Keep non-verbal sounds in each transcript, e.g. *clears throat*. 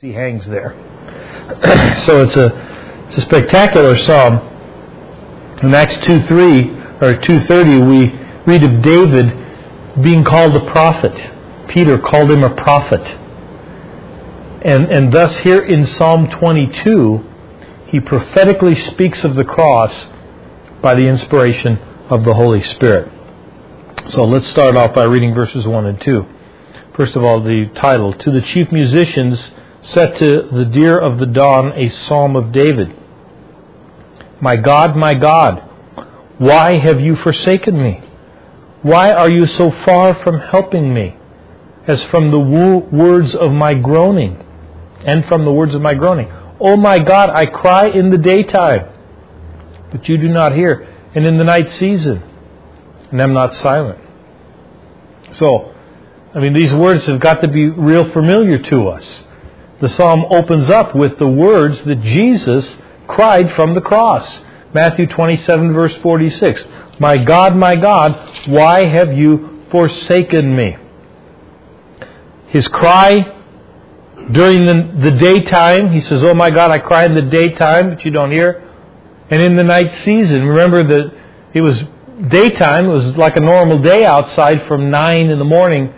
as he hangs there. *clears throat* so it's a, it's a spectacular psalm. In Acts 2 3 or 230, we read of David being called a prophet. Peter called him a prophet. And, and thus, here in Psalm 22, he prophetically speaks of the cross by the inspiration of the Holy Spirit. So let's start off by reading verses 1 and 2. First of all, the title To the chief musicians, set to the deer of the dawn a psalm of David. My God, my God, why have you forsaken me? Why are you so far from helping me? As from the wo- words of my groaning, and from the words of my groaning. Oh my God, I cry in the daytime, but you do not hear, and in the night season, and I am not silent. So, I mean, these words have got to be real familiar to us. The psalm opens up with the words that Jesus cried from the cross. Matthew 27, verse 46. My God, my God, why have you forsaken me? His cry during the, the daytime, he says, Oh my God, I cry in the daytime, but you don't hear. And in the night season, remember that it was daytime, it was like a normal day outside from 9 in the morning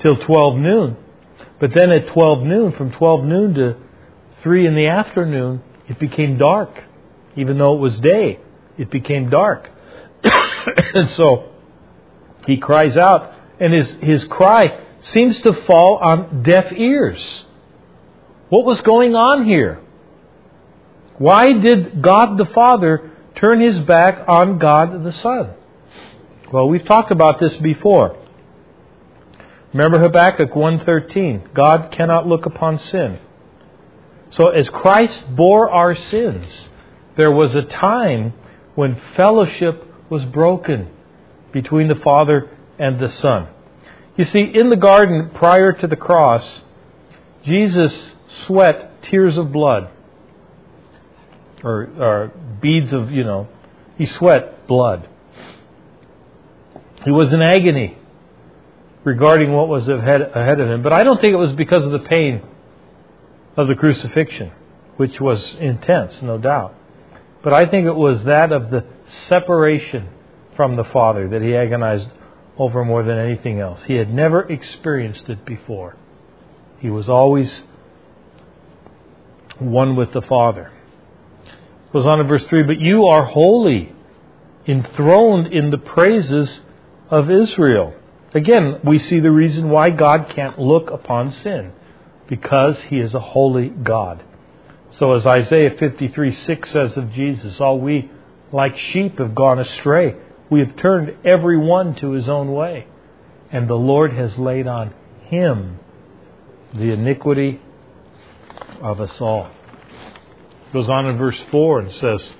till 12 noon. But then at 12 noon, from 12 noon to 3 in the afternoon, it became dark. Even though it was day, it became dark. *coughs* and so he cries out, and his, his cry seems to fall on deaf ears. What was going on here? Why did God the Father turn his back on God the Son? Well, we've talked about this before. Remember Habakkuk 1:13, God cannot look upon sin. So as Christ bore our sins, there was a time when fellowship was broken between the Father and the Son. You see, in the garden prior to the cross, Jesus sweat tears of blood, or, or beads of, you know, he sweat blood. He was in agony regarding what was ahead, ahead of him. But I don't think it was because of the pain of the crucifixion, which was intense, no doubt. But I think it was that of the separation from the Father that he agonized over more than anything else. He had never experienced it before. He was always one with the Father. Goes on in verse 3 But you are holy, enthroned in the praises of Israel. Again, we see the reason why God can't look upon sin because he is a holy God. So, as Isaiah 53 6 says of Jesus, all we like sheep have gone astray. We have turned every one to his own way. And the Lord has laid on him the iniquity of us all. Goes on in verse 4 and says,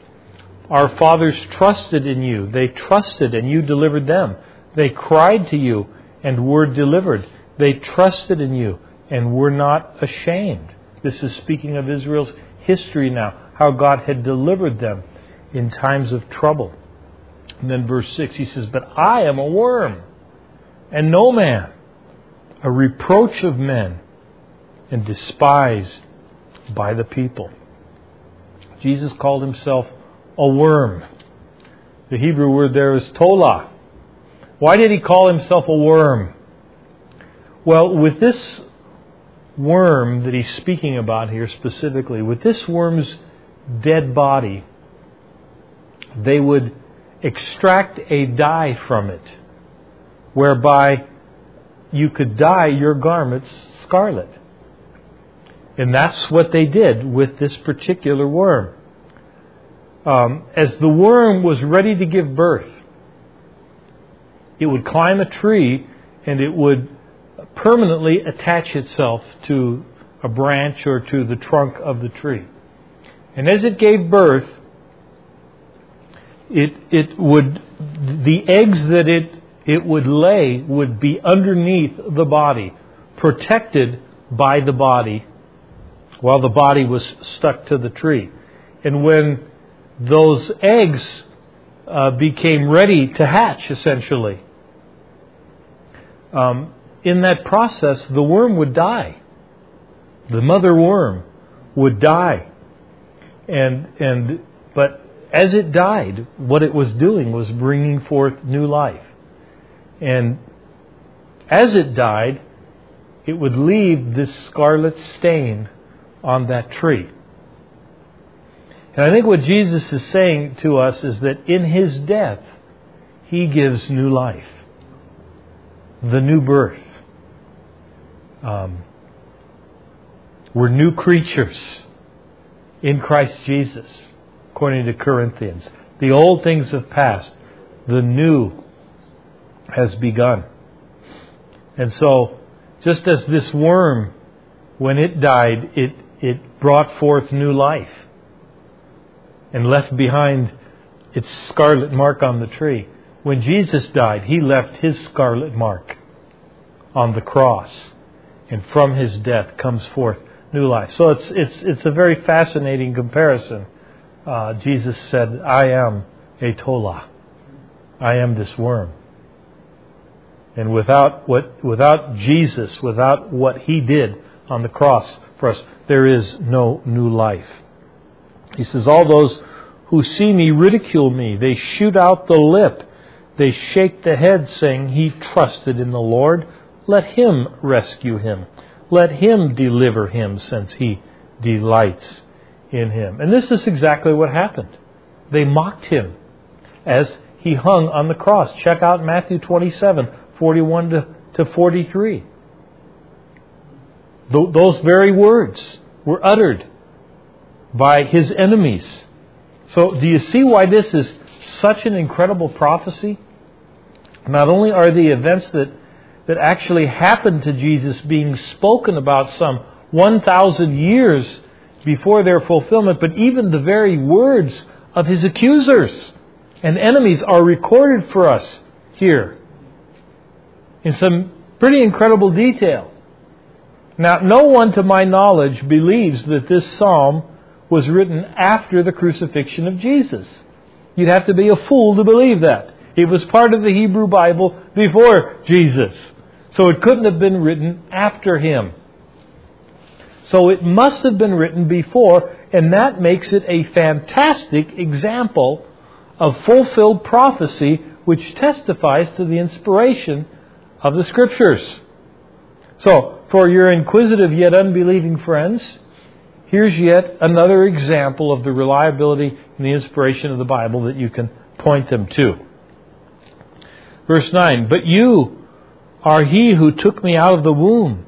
Our fathers trusted in you. They trusted and you delivered them. They cried to you and were delivered. They trusted in you and were not ashamed. This is speaking of Israel's history now, how God had delivered them in times of trouble. And then verse 6, he says, But I am a worm and no man, a reproach of men, and despised by the people. Jesus called himself a worm. The Hebrew word there is tola. Why did he call himself a worm? Well, with this worm that he's speaking about here specifically, with this worm's dead body, they would extract a dye from it, whereby you could dye your garments scarlet. And that's what they did with this particular worm. Um, as the worm was ready to give birth, it would climb a tree and it would permanently attach itself to a branch or to the trunk of the tree. And as it gave birth, it, it would, the eggs that it, it would lay would be underneath the body, protected by the body, while the body was stuck to the tree. And when those eggs uh, became ready to hatch, essentially, um, in that process, the worm would die. the mother worm, would die. And, and, but as it died, what it was doing was bringing forth new life. And as it died, it would leave this scarlet stain on that tree. And I think what Jesus is saying to us is that in his death, he gives new life, the new birth. Um, we're new creatures in Christ Jesus, according to Corinthians. The old things have passed, the new has begun. And so, just as this worm, when it died, it, it brought forth new life and left behind its scarlet mark on the tree. When Jesus died, he left his scarlet mark on the cross. And from his death comes forth new life. So it's, it's, it's a very fascinating comparison. Uh, Jesus said, I am a tola. I am this worm. And without what, without Jesus, without what he did on the cross for us, there is no new life. He says, All those who see me ridicule me. They shoot out the lip. They shake the head, saying, He trusted in the Lord. Let him rescue him. Let him deliver him, since he delights in him. And this is exactly what happened. They mocked him as he hung on the cross. Check out Matthew 27 41 to, to 43. Th- those very words were uttered by his enemies. So, do you see why this is such an incredible prophecy? Not only are the events that, that actually happened to Jesus being spoken about some 1,000 years before their fulfillment, but even the very words of his accusers and enemies are recorded for us here in some pretty incredible detail. Now, no one to my knowledge believes that this psalm was written after the crucifixion of Jesus. You'd have to be a fool to believe that. It was part of the Hebrew Bible before Jesus. So it couldn't have been written after him. So it must have been written before, and that makes it a fantastic example of fulfilled prophecy which testifies to the inspiration of the Scriptures. So, for your inquisitive yet unbelieving friends, here's yet another example of the reliability and the inspiration of the Bible that you can point them to. Verse 9 But you are he who took me out of the womb.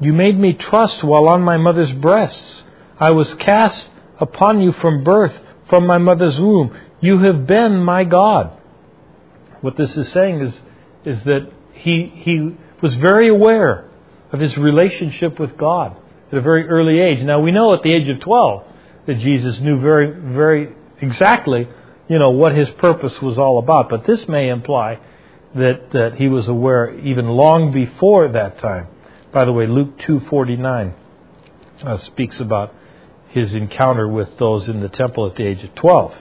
You made me trust while on my mother's breasts. I was cast upon you from birth, from my mother's womb. You have been my God. What this is saying is, is that he, he was very aware of his relationship with God at a very early age. Now we know at the age of 12 that Jesus knew very, very exactly, you know, what his purpose was all about. But this may imply that, that he was aware even long before that time. By the way, Luke 2.49 uh, speaks about his encounter with those in the temple at the age of 12.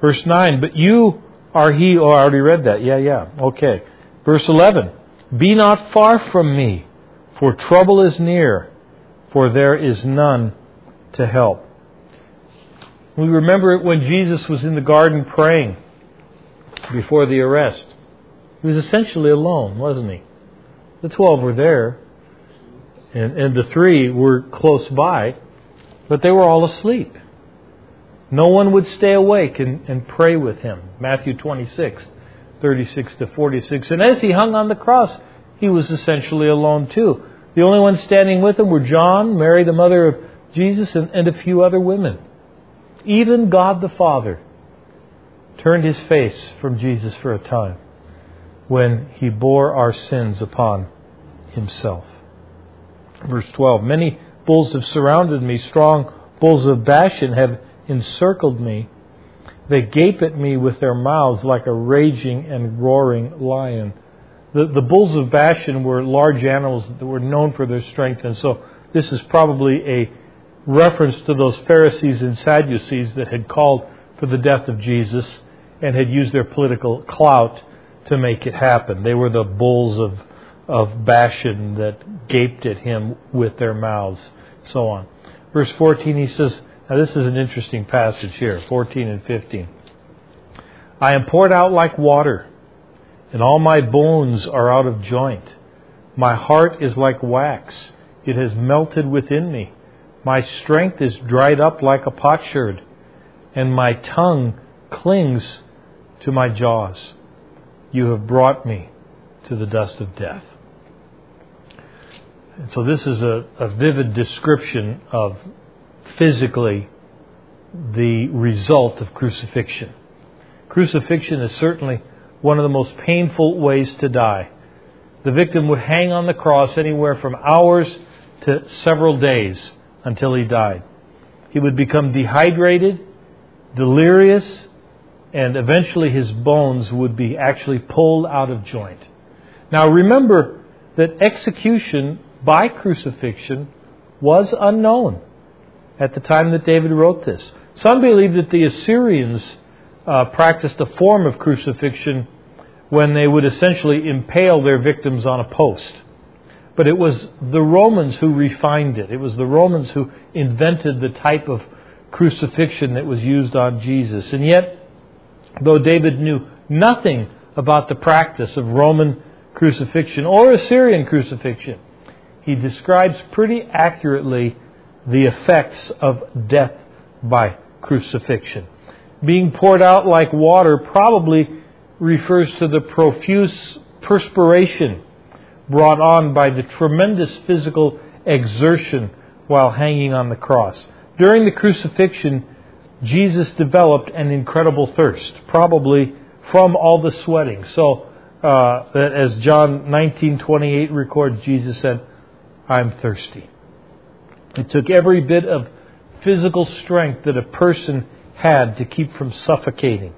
Verse 9, but you are he, oh, I already read that. Yeah, yeah. Okay. Verse 11, be not far from me, for trouble is near for there is none to help. We remember it when Jesus was in the garden praying before the arrest. He was essentially alone, wasn't he? The twelve were there, and, and the three were close by, but they were all asleep. No one would stay awake and, and pray with him. Matthew 26, 36 to 46. And as he hung on the cross, he was essentially alone too. The only ones standing with him were John, Mary, the mother of Jesus, and, and a few other women. Even God the Father turned his face from Jesus for a time when he bore our sins upon himself. Verse 12 Many bulls have surrounded me, strong bulls of Bashan have encircled me. They gape at me with their mouths like a raging and roaring lion. The, the bulls of Bashan were large animals that were known for their strength, and so this is probably a reference to those Pharisees and Sadducees that had called for the death of Jesus and had used their political clout to make it happen. They were the bulls of, of Bashan that gaped at him with their mouths, so on. Verse 14, he says, now this is an interesting passage here, 14 and 15. I am poured out like water, and all my bones are out of joint. My heart is like wax, it has melted within me. My strength is dried up like a potsherd, and my tongue clings to my jaws. You have brought me to the dust of death. And so, this is a, a vivid description of physically the result of crucifixion. Crucifixion is certainly one of the most painful ways to die. The victim would hang on the cross anywhere from hours to several days until he died. He would become dehydrated, delirious, and eventually his bones would be actually pulled out of joint. Now remember that execution by crucifixion was unknown at the time that David wrote this. Some believe that the Assyrians uh, practiced a form of crucifixion when they would essentially impale their victims on a post. But it was the Romans who refined it. It was the Romans who invented the type of crucifixion that was used on Jesus. And yet, though David knew nothing about the practice of Roman crucifixion or Assyrian crucifixion, he describes pretty accurately the effects of death by crucifixion. Being poured out like water probably refers to the profuse perspiration brought on by the tremendous physical exertion while hanging on the cross. During the crucifixion, Jesus developed an incredible thirst, probably from all the sweating. So, uh, as John 19:28 records, Jesus said, "I'm thirsty." It took every bit of physical strength that a person had to keep from suffocating.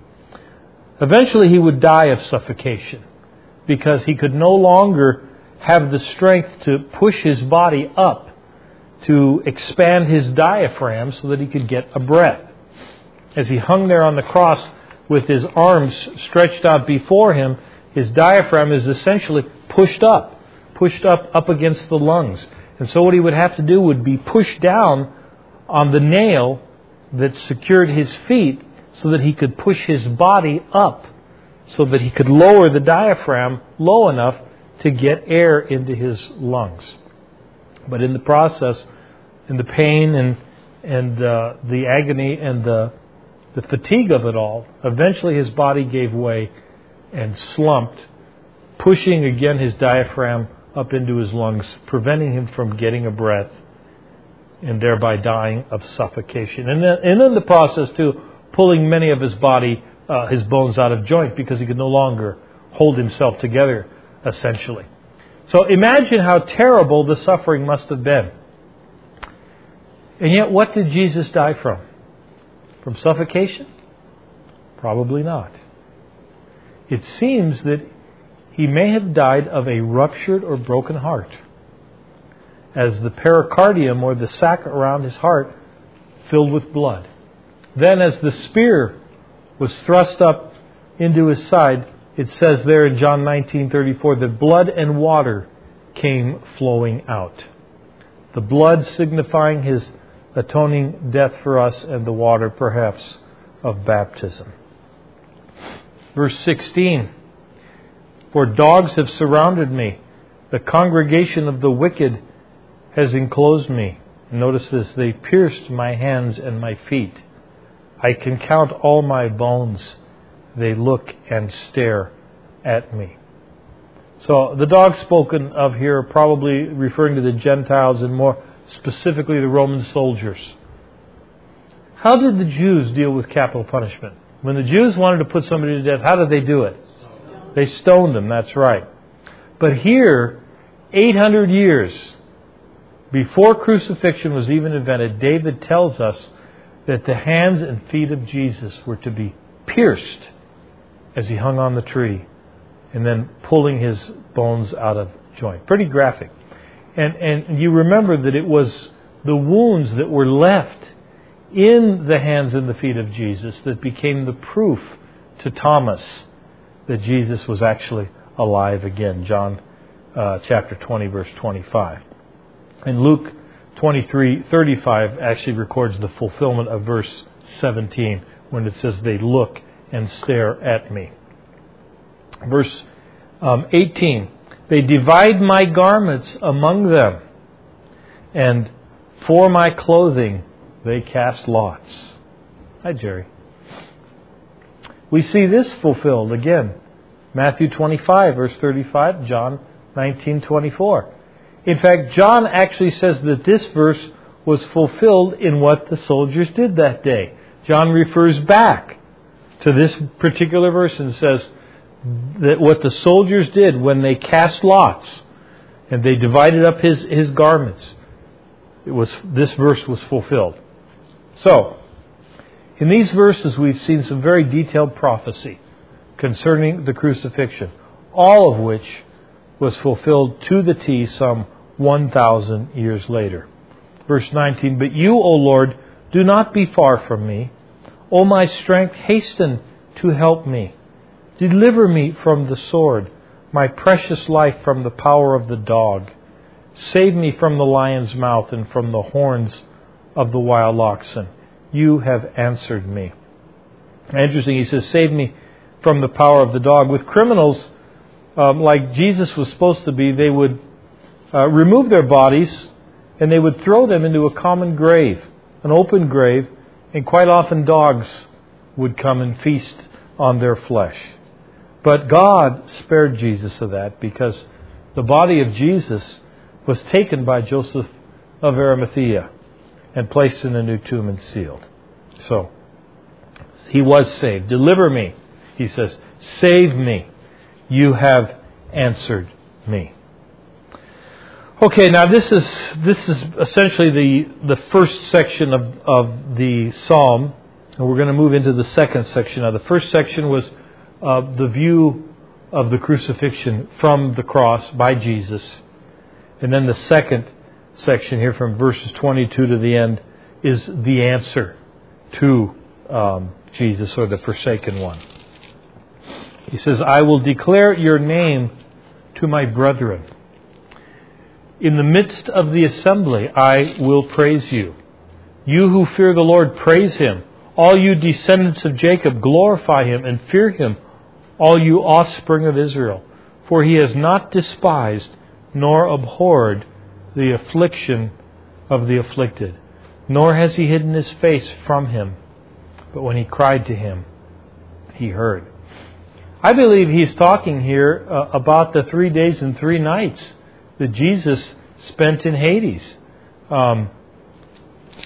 Eventually, he would die of suffocation because he could no longer have the strength to push his body up to expand his diaphragm so that he could get a breath. As he hung there on the cross with his arms stretched out before him, his diaphragm is essentially pushed up, pushed up up against the lungs. And so what he would have to do would be push down on the nail that secured his feet so that he could push his body up so that he could lower the diaphragm low enough to get air into his lungs. But in the process, in the pain and, and uh, the agony and the, the fatigue of it all, eventually his body gave way and slumped, pushing again his diaphragm up into his lungs, preventing him from getting a breath and thereby dying of suffocation. And, then, and in the process, too, pulling many of his body, uh, his bones out of joint because he could no longer hold himself together, essentially. So imagine how terrible the suffering must have been. And yet, what did Jesus die from? From suffocation? Probably not. It seems that he may have died of a ruptured or broken heart, as the pericardium or the sac around his heart filled with blood. Then, as the spear was thrust up into his side, it says there in John 19:34 that blood and water came flowing out. The blood signifying his atoning death for us, and the water perhaps of baptism. Verse 16 for dogs have surrounded me. The congregation of the wicked has enclosed me. Notice this they pierced my hands and my feet. I can count all my bones. They look and stare at me. So the dogs spoken of here probably referring to the Gentiles and more specifically the Roman soldiers. How did the Jews deal with capital punishment? When the Jews wanted to put somebody to death, how did they do it? They stoned them, that's right. But here, 800 years before crucifixion was even invented, David tells us that the hands and feet of Jesus were to be pierced as he hung on the tree and then pulling his bones out of joint. Pretty graphic. And, and you remember that it was the wounds that were left in the hands and the feet of Jesus that became the proof to Thomas that Jesus was actually alive again. John uh, chapter 20, verse 25. And Luke 23, 35 actually records the fulfillment of verse 17 when it says, They look and stare at me. Verse um, 18 They divide my garments among them, and for my clothing they cast lots. Hi, Jerry. We see this fulfilled again. Matthew 25, verse 35, John 19, 24. In fact, John actually says that this verse was fulfilled in what the soldiers did that day. John refers back to this particular verse and says that what the soldiers did when they cast lots and they divided up his, his garments, it was, this verse was fulfilled. So, in these verses, we've seen some very detailed prophecy concerning the crucifixion, all of which was fulfilled to the T some 1,000 years later. Verse 19 But you, O Lord, do not be far from me. O my strength, hasten to help me. Deliver me from the sword, my precious life from the power of the dog. Save me from the lion's mouth and from the horns of the wild oxen. You have answered me. Interesting, he says, Save me from the power of the dog. With criminals, um, like Jesus was supposed to be, they would uh, remove their bodies and they would throw them into a common grave, an open grave, and quite often dogs would come and feast on their flesh. But God spared Jesus of that because the body of Jesus was taken by Joseph of Arimathea and placed in a new tomb and sealed. So, he was saved. Deliver me, he says. Save me. You have answered me. Okay, now this is this is essentially the the first section of, of the psalm, and we're going to move into the second section. Now, the first section was uh, the view of the crucifixion from the cross by Jesus, and then the second section here, from verses 22 to the end, is the answer to um, Jesus or the forsaken one. He says, "I will declare your name to my brethren." In the midst of the assembly, I will praise you. You who fear the Lord, praise him. All you descendants of Jacob, glorify him and fear him, all you offspring of Israel. For he has not despised nor abhorred the affliction of the afflicted, nor has he hidden his face from him. But when he cried to him, he heard. I believe he's talking here uh, about the three days and three nights that Jesus spent in Hades. Um,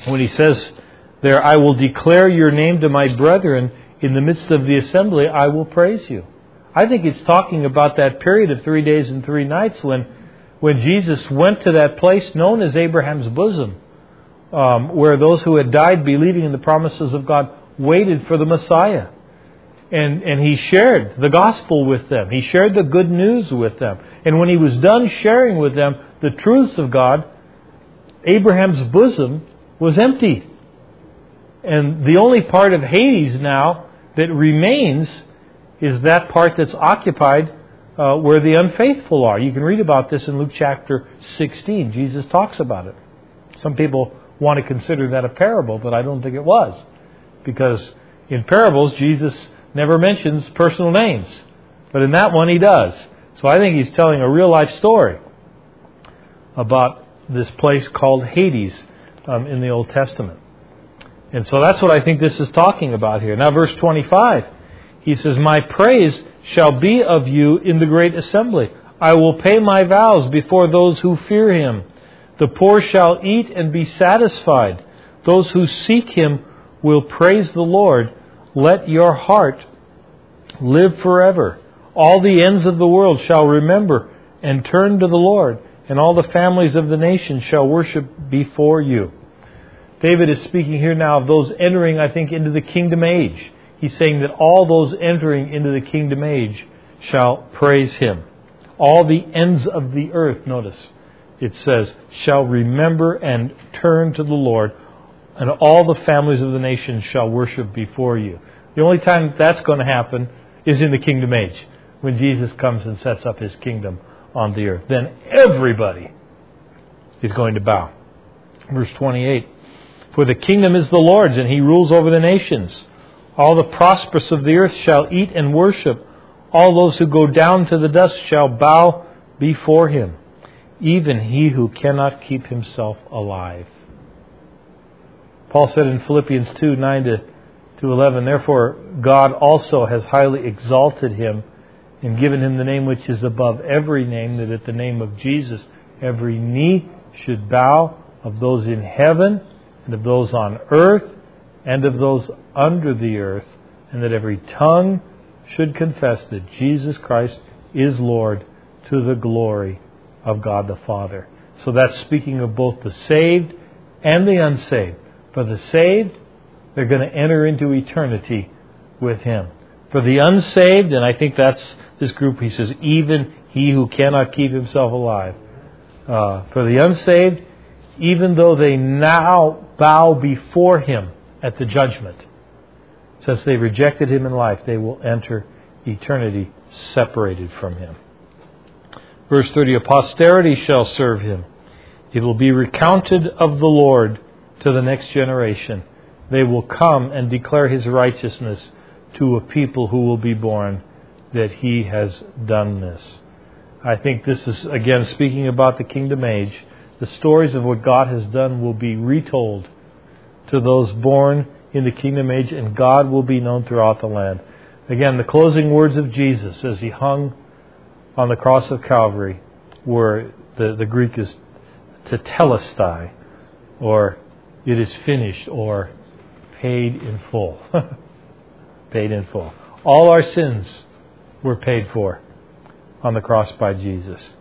when he says there, I will declare your name to my brethren in the midst of the assembly, I will praise you. I think it's talking about that period of three days and three nights when, when Jesus went to that place known as Abraham's bosom, um, where those who had died believing in the promises of God waited for the Messiah and, and he shared the gospel with them. He shared the good news with them. And when he was done sharing with them the truths of God, Abraham's bosom was empty. And the only part of Hades now that remains is that part that's occupied uh, where the unfaithful are. You can read about this in Luke chapter 16. Jesus talks about it. Some people want to consider that a parable, but I don't think it was. Because in parables, Jesus never mentions personal names. But in that one, he does. So I think he's telling a real life story about this place called Hades um, in the Old Testament. And so that's what I think this is talking about here. Now, verse 25, he says, My praise shall be of you in the great assembly. I will pay my vows before those who fear him. The poor shall eat and be satisfied. Those who seek him will praise the Lord. Let your heart live forever. All the ends of the world shall remember and turn to the Lord, and all the families of the nations shall worship before you. David is speaking here now of those entering, I think, into the kingdom age. He's saying that all those entering into the kingdom age shall praise him. All the ends of the earth, notice, it says, shall remember and turn to the Lord, and all the families of the nations shall worship before you. The only time that's going to happen is in the kingdom age, when Jesus comes and sets up his kingdom on the earth. Then everybody is going to bow. Verse 28 For the kingdom is the Lord's, and he rules over the nations. All the prosperous of the earth shall eat and worship. All those who go down to the dust shall bow before him, even he who cannot keep himself alive. Paul said in Philippians 2 9 to, to 11, Therefore God also has highly exalted him and given him the name which is above every name, that at the name of Jesus every knee should bow of those in heaven and of those on earth and of those under the earth, and that every tongue should confess that Jesus Christ is Lord to the glory of God the Father. So that's speaking of both the saved and the unsaved. For the saved, they're going to enter into eternity with Him. For the unsaved, and I think that's this group, he says, even he who cannot keep himself alive. Uh, for the unsaved, even though they now bow before Him at the judgment, since they rejected Him in life, they will enter eternity separated from Him. Verse 30 A posterity shall serve Him. It will be recounted of the Lord to the next generation. They will come and declare His righteousness to a people who will be born that He has done this. I think this is, again, speaking about the kingdom age the stories of what God has done will be retold to those born in the kingdom age, and God will be known throughout the land. Again, the closing words of Jesus as he hung on the cross of Calvary were the, the Greek is tetelestai, or it is finished, or paid in full. *laughs* paid in full. All our sins were paid for on the cross by Jesus.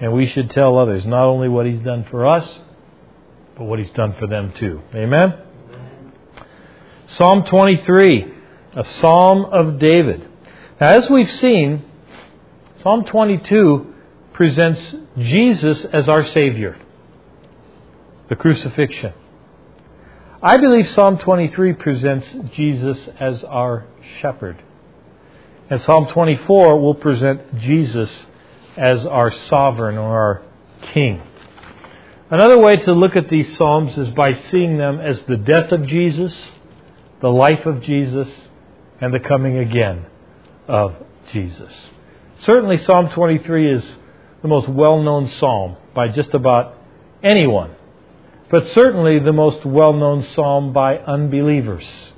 And we should tell others not only what He's done for us, but what He's done for them too. Amen? Psalm 23, a psalm of David. Now, as we've seen, Psalm 22 presents Jesus as our Savior, the crucifixion. I believe Psalm 23 presents Jesus as our shepherd. And Psalm 24 will present Jesus as our sovereign or our king. Another way to look at these Psalms is by seeing them as the death of Jesus, the life of Jesus, and the coming again of Jesus. Certainly, Psalm 23 is the most well known psalm by just about anyone, but certainly the most well known psalm by unbelievers.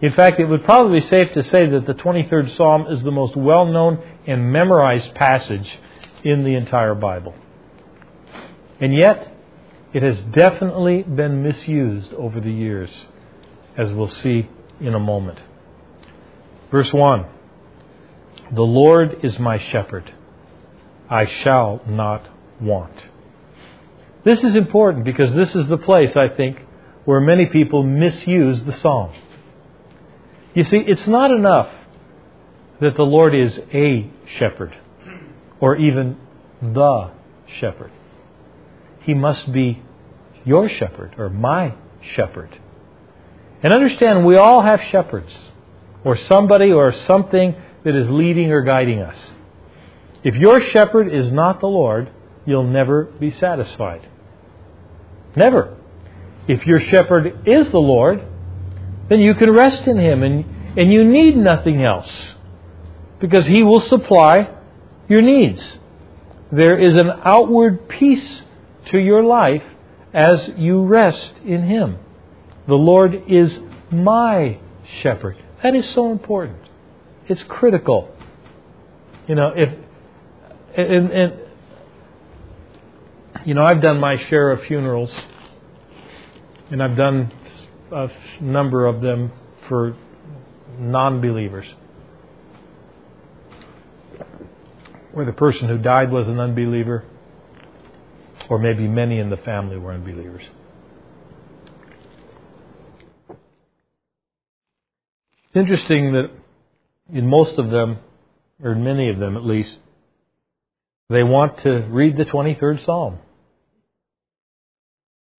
In fact, it would probably be safe to say that the 23rd Psalm is the most well known and memorized passage in the entire Bible. And yet, it has definitely been misused over the years, as we'll see in a moment. Verse 1 The Lord is my shepherd, I shall not want. This is important because this is the place, I think, where many people misuse the psalm. You see, it's not enough that the Lord is a shepherd or even the shepherd. He must be your shepherd or my shepherd. And understand, we all have shepherds or somebody or something that is leading or guiding us. If your shepherd is not the Lord, you'll never be satisfied. Never. If your shepherd is the Lord, then you can rest in Him and, and you need nothing else because He will supply your needs. There is an outward peace to your life as you rest in Him. The Lord is my shepherd. That is so important. It's critical. You know, if and, and you know, I've done my share of funerals, and I've done a number of them for non-believers. where the person who died was an unbeliever, or maybe many in the family were unbelievers. It's interesting that in most of them, or in many of them at least, they want to read the 23rd Psalm.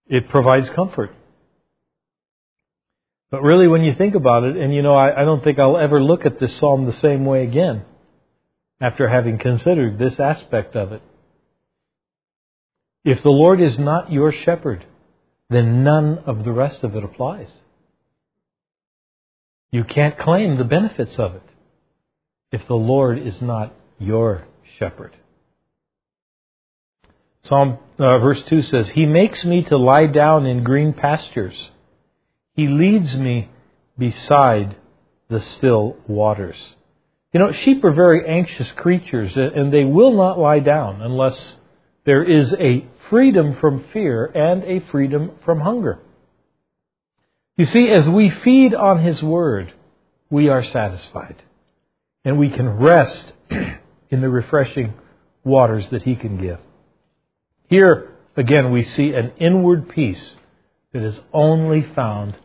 It provides comfort. But really, when you think about it, and you know, I, I don't think I'll ever look at this psalm the same way again. after having considered this aspect of it. If the Lord is not your shepherd, then none of the rest of it applies. You can't claim the benefits of it if the Lord is not your shepherd. Psalm uh, verse 2 says, He makes me to lie down in green pastures. He leads me beside the still waters. You know, sheep are very anxious creatures, and they will not lie down unless there is a freedom from fear and a freedom from hunger. You see, as we feed on His Word, we are satisfied. And we can rest *clears throat* in the refreshing waters that He can give. Here, again, we see an inward peace that is only found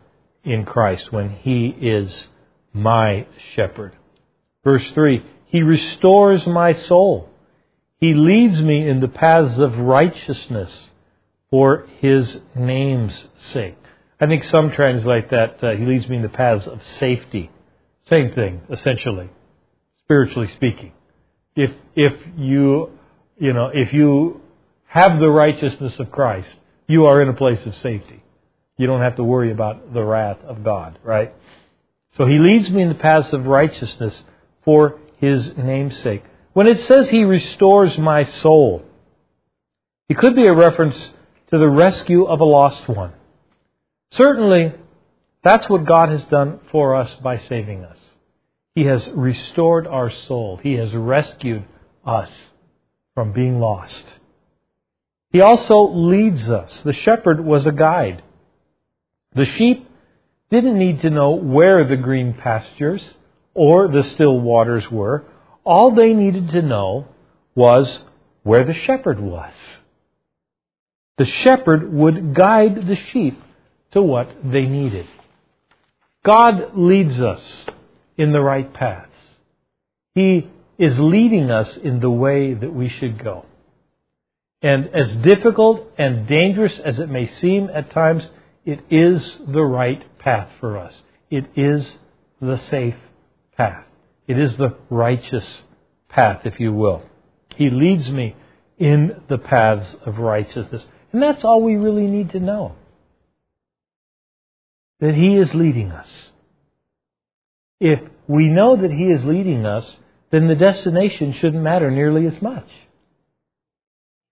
in Christ when He is my shepherd. Verse 3 He restores my soul. He leads me in the paths of righteousness for His name's sake. I think some translate that uh, He leads me in the paths of safety. Same thing, essentially, spiritually speaking. If if you you know if you have the righteousness of Christ, you are in a place of safety. You don't have to worry about the wrath of God, right? So he leads me in the paths of righteousness for his name's sake. When it says he restores my soul, it could be a reference to the rescue of a lost one. Certainly, that's what God has done for us by saving us. He has restored our soul. He has rescued us from being lost. He also leads us. The shepherd was a guide. The sheep didn't need to know where the green pastures or the still waters were. All they needed to know was where the shepherd was. The shepherd would guide the sheep to what they needed. God leads us in the right paths. He is leading us in the way that we should go. And as difficult and dangerous as it may seem at times, it is the right path for us. It is the safe path. It is the righteous path, if you will. He leads me in the paths of righteousness. And that's all we really need to know. That He is leading us. If we know that He is leading us, then the destination shouldn't matter nearly as much.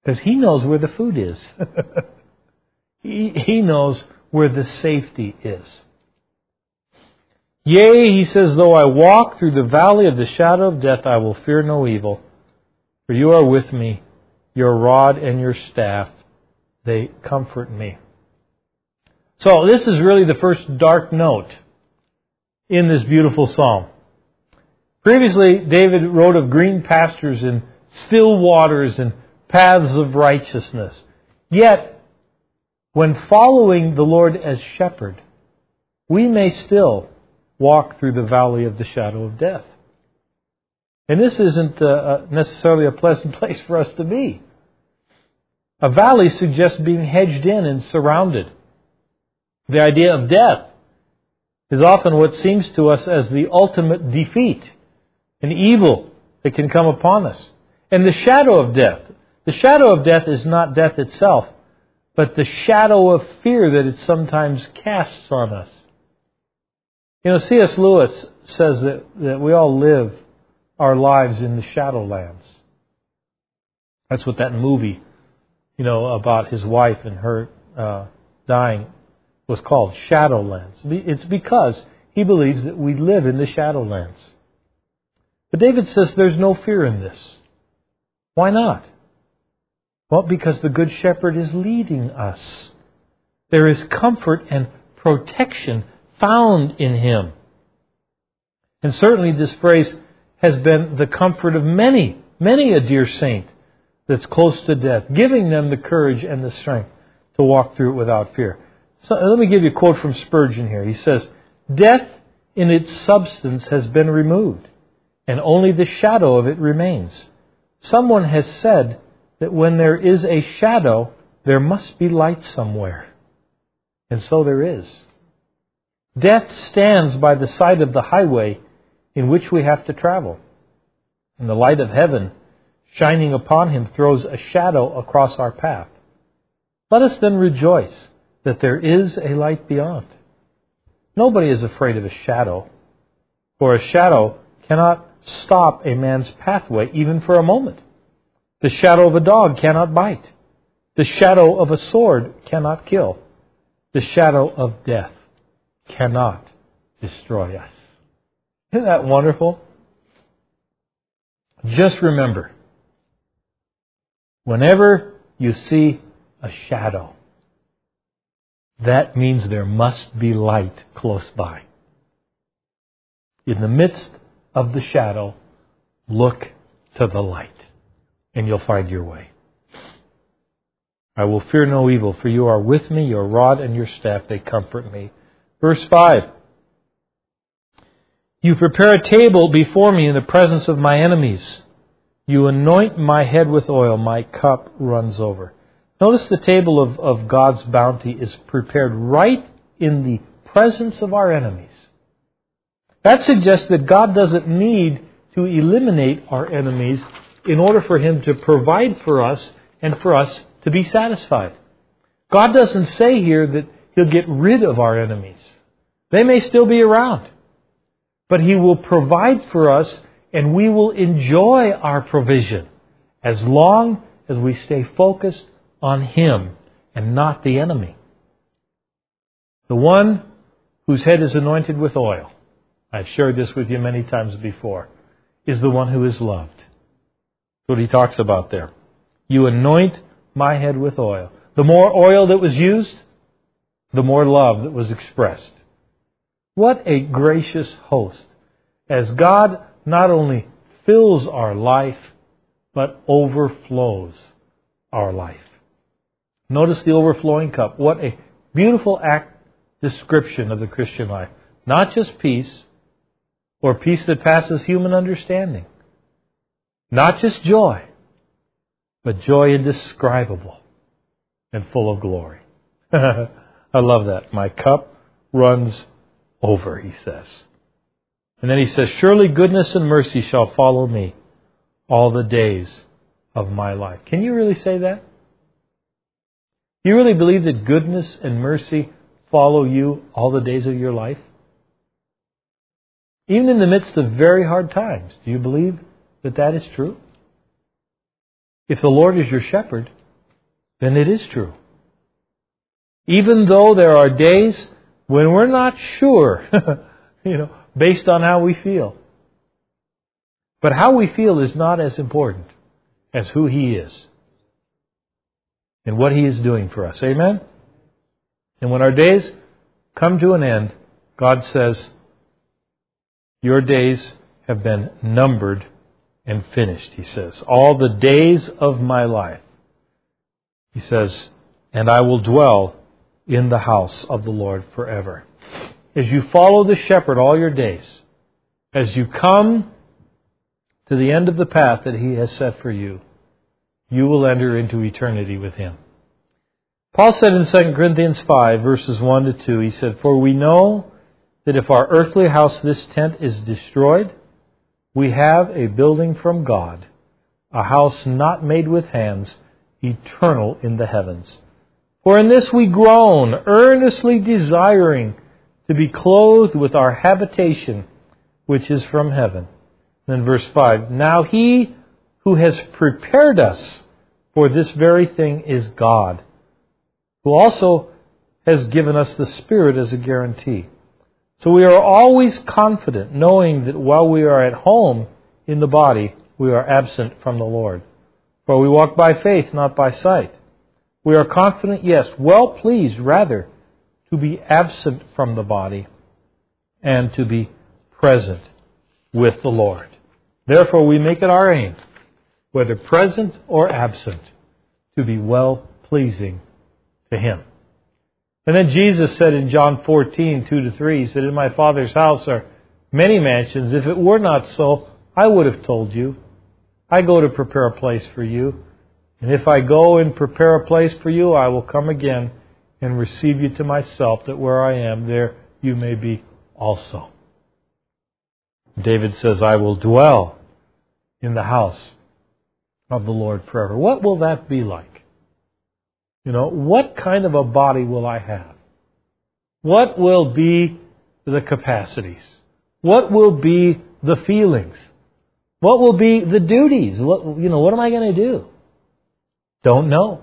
Because he knows where the food is. *laughs* he, he knows where the safety is. Yea, he says, though I walk through the valley of the shadow of death, I will fear no evil. For you are with me, your rod and your staff, they comfort me. So this is really the first dark note in this beautiful psalm. Previously, David wrote of green pastures and still waters and paths of righteousness. Yet, when following the Lord as shepherd, we may still walk through the valley of the shadow of death. And this isn't uh, uh necessarily a pleasant *laughs* place for us to be. A valley suggests being hedged in and surrounded. The idea of death is often what seems to us as the ultimate defeat, an evil that can come upon us. And the shadow of death the shadow of death is not death itself, but the shadow of fear that it sometimes casts on us. You know, C.S. Lewis says that, that we all live our lives in the shadowlands. That's what that movie, you know, about his wife and her uh, dying was called Shadowlands. It's because he believes that we live in the shadowlands. But David says there's no fear in this. Why not? Well, because the Good Shepherd is leading us. There is comfort and protection found in Him. And certainly this phrase has been the comfort of many, many a dear saint that's close to death, giving them the courage and the strength to walk through it without fear. So uh, let me give you a quote from Spurgeon here. He says, Death in its substance has been removed, and only the shadow of it remains. Someone has said that when there is a shadow, there must be light somewhere. And so there is. Death stands by the side of the highway in which we have to travel. And the light of heaven shining upon him throws a shadow across our path. Let us then rejoice that there is a light beyond. Nobody is afraid of a shadow, for a shadow cannot stop a man's pathway even for a moment. The shadow of a dog cannot bite. The shadow of a sword cannot kill. The shadow of death cannot destroy us. Isn't that wonderful? Just remember, whenever you see a shadow, that means there must be light close by. In the midst of the shadow, look to the light, and you'll find your way. I will fear no evil, for you are with me, your rod and your staff, they comfort me. Verse 5 You prepare a table before me in the presence of my enemies. You anoint my head with oil, my cup runs over. Notice the table of, of God's bounty is prepared right in the presence of our enemies. That suggests that God doesn't need to eliminate our enemies in order for Him to provide for us and for us to be satisfied. God doesn't say here that He'll get rid of our enemies. They may still be around. But He will provide for us and we will enjoy our provision as long as we stay focused on Him and not the enemy. The one whose head is anointed with oil, I've shared this with you many times before, is the one who is loved. What he talks about there. You anoint my head with oil. The more oil that was used, the more love that was expressed. What a gracious host. As God not only fills our life, but overflows our life. Notice the overflowing cup. What a beautiful act description of the Christian life. Not just peace, or peace that passes human understanding. Not just joy, but joy indescribable and full of glory. *laughs* I love that. My cup runs over, he says. And then he says, Surely goodness and mercy shall follow me all the days of my life. Can you really say that? You really believe that goodness and mercy follow you all the days of your life? Even in the midst of very hard times, do you believe that that is true? If the Lord is your shepherd, then it is true. Even though there are days when we're not sure, *laughs* you know, based on how we feel. But how we feel is not as important as who He is and what He is doing for us. Amen? And when our days come to an end, God says, Your days have been numbered and finished, He says. All the days of my life. He says, And I will dwell in the house of the Lord forever as you follow the shepherd all your days, as you come to the end of the path that he has set for you, you will enter into eternity with him. Paul said in 2 Corinthians 5, verses 1 to 2, he said, For we know that if our earthly house, this tent, is destroyed, we have a building from God, a house not made with hands, eternal in the heavens. For in this we groan, earnestly desiring to be clothed with our habitation, which is from heaven. Then verse 5 Now he who has prepared us for this very thing is God, who also has given us the Spirit as a guarantee. So we are always confident, knowing that while we are at home in the body, we are absent from the Lord. For we walk by faith, not by sight. We are confident, yes, well pleased, rather, to be absent from the body and to be present with the Lord. Therefore, we make it our aim, whether present or absent, to be well pleasing to Him. And then Jesus said in John 14, 2 to 3, He said, In my Father's house are many mansions. If it were not so, I would have told you. I go to prepare a place for you. And if I go and prepare a place for you, I will come again and receive you to myself, that where I am, there you may be also. David says, I will dwell in the house of the Lord forever. What will that be like? You know, what kind of a body will I have? What will be the capacities? What will be the feelings? What will be the duties? What, you know, what am I going to do? Don't know.